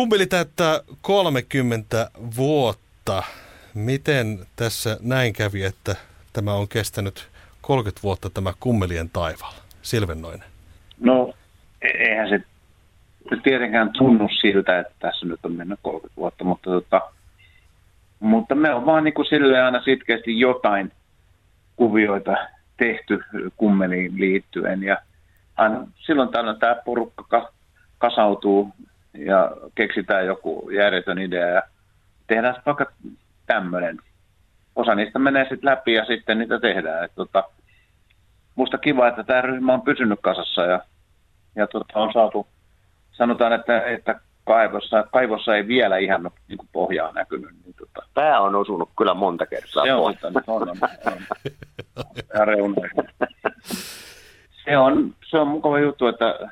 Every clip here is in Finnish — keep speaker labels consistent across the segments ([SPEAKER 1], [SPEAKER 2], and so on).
[SPEAKER 1] Kummeli täyttää 30 vuotta. Miten tässä näin kävi, että tämä on kestänyt 30 vuotta tämä kummelien taivaalla? Silvennoinen.
[SPEAKER 2] No, e- eihän se tietenkään tunnu siltä, että tässä nyt on mennyt 30 vuotta, mutta, tota, mutta me on vaan niin kuin aina sitkeästi jotain kuvioita tehty kummeliin liittyen ja aina, silloin tällöin tämä porukka kasautuu ja keksitään joku järjetön idea ja tehdään vaikka tämmöinen. Osa niistä menee sitten läpi ja sitten niitä tehdään. Et tota, musta kiva, että tämä ryhmä on pysynyt kasassa ja, ja tota, on saatu, sanotaan, että, että kaivossa, kaivossa ei vielä ihan niin pohjaa näkynyt. Niin tota.
[SPEAKER 3] Pää on osunut kyllä monta kertaa.
[SPEAKER 2] Se on, on, on, on, on. Se on, se on mukava juttu, että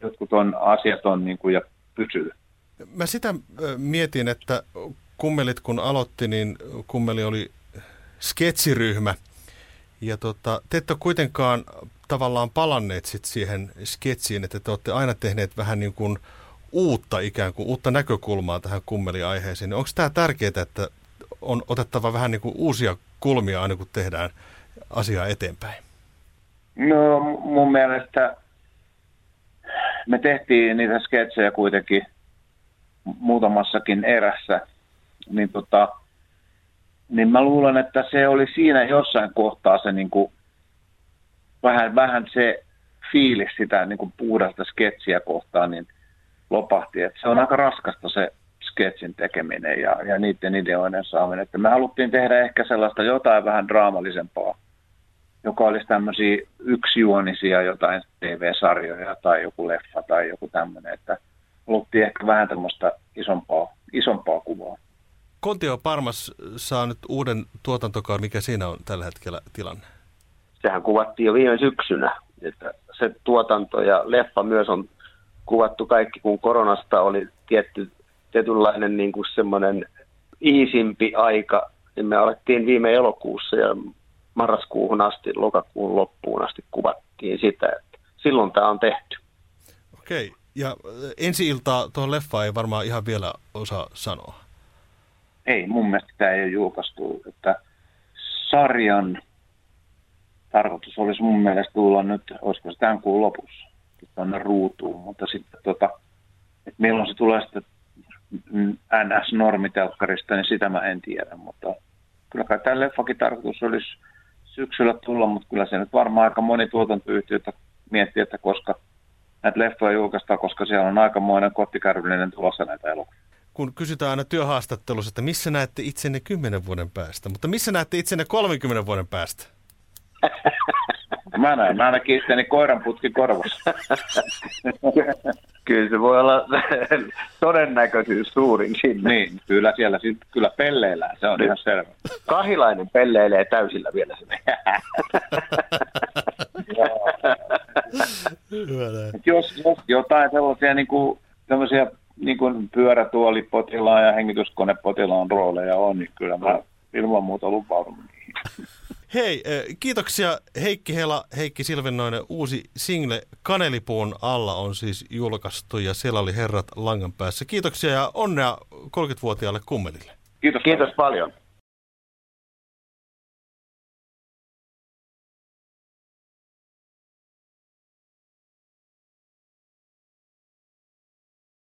[SPEAKER 2] jotkut on, asiat on niin kuin, ja pysyy.
[SPEAKER 1] Mä sitä mietin, että kummelit kun aloitti, niin kummeli oli sketsiryhmä. Ja tota, te ette ole kuitenkaan tavallaan palanneet sit siihen sketsiin, että te olette aina tehneet vähän niin kuin uutta ikään kuin, uutta näkökulmaa tähän kummeliaiheeseen. Onko tämä tärkeää, että on otettava vähän niin kuin uusia kulmia aina kun tehdään asiaa eteenpäin?
[SPEAKER 2] No mun mielestä me tehtiin niitä sketsejä kuitenkin muutamassakin erässä, niin, tota, niin mä luulen, että se oli siinä jossain kohtaa se niin kuin, vähän, vähän se fiilis sitä niin kuin puhdasta sketsiä kohtaan, niin lopahti. Että se on aika raskasta se sketsin tekeminen ja, ja niiden ideoiden saaminen. Että me haluttiin tehdä ehkä sellaista jotain vähän draamallisempaa joka olisi tämmöisiä yksijuonisia jotain TV-sarjoja tai joku leffa tai joku tämmöinen, että haluttiin ehkä vähän tämmöistä isompaa, isompaa kuvaa.
[SPEAKER 1] Kontio Parmas saa nyt uuden tuotantokauden. Mikä siinä on tällä hetkellä tilanne?
[SPEAKER 3] Sehän kuvattiin jo viime syksynä. Että se tuotanto ja leffa myös on kuvattu kaikki, kun koronasta oli tietty, tietynlainen niin kuin semmoinen iisimpi aika. Niin me alettiin viime elokuussa ja marraskuuhun asti, lokakuun loppuun asti kuvattiin sitä, että silloin tämä on tehty.
[SPEAKER 1] Okei, ja äh, ensi iltaa tuohon leffaan ei varmaan ihan vielä osaa sanoa.
[SPEAKER 2] Ei, mun mielestä tämä ei ole julkaistu, että sarjan tarkoitus olisi mun mielestä tulla nyt, olisiko se tämän kuun lopussa, tuonne ruutuun, mutta sitten tota, että milloin se tulee sitten NS-normitelkkarista, niin sitä mä en tiedä, mutta kyllä kai tämä leffakin tarkoitus olisi syksyllä tulla, mutta kyllä se nyt varmaan aika moni tuotantoyhtiötä miettii, että koska näitä leffoja julkaistaan, koska siellä on aikamoinen kottikärvillinen tulossa näitä elokuvia.
[SPEAKER 1] Kun kysytään aina työhaastattelussa, että missä näette itsenne 10 vuoden päästä, mutta missä näette itsenne 30 vuoden päästä?
[SPEAKER 2] Mä näen, mä ainakin itteni koiranputki korvassa.
[SPEAKER 3] kyllä se voi olla todennäköisyys suurin sinne.
[SPEAKER 2] Niin, kyllä siellä kyllä pelleillään, se on ihan selvä.
[SPEAKER 3] Kahilainen pelleilee täysillä vielä sinne.
[SPEAKER 2] jos, jos jotain sellaisia niin kuin, niin kuin pyörätuolipotilaan ja hengityskonepotilaan rooleja on, niin kyllä mä ilman muuta lupaudun.
[SPEAKER 1] Hei, kiitoksia Heikki Hela, Heikki Silvennoinen. Uusi single Kanelipuun alla on siis julkaistu ja siellä oli herrat langan päässä. Kiitoksia ja onnea 30-vuotiaalle kummelille.
[SPEAKER 2] Kiitos,
[SPEAKER 3] Kiitos paljon.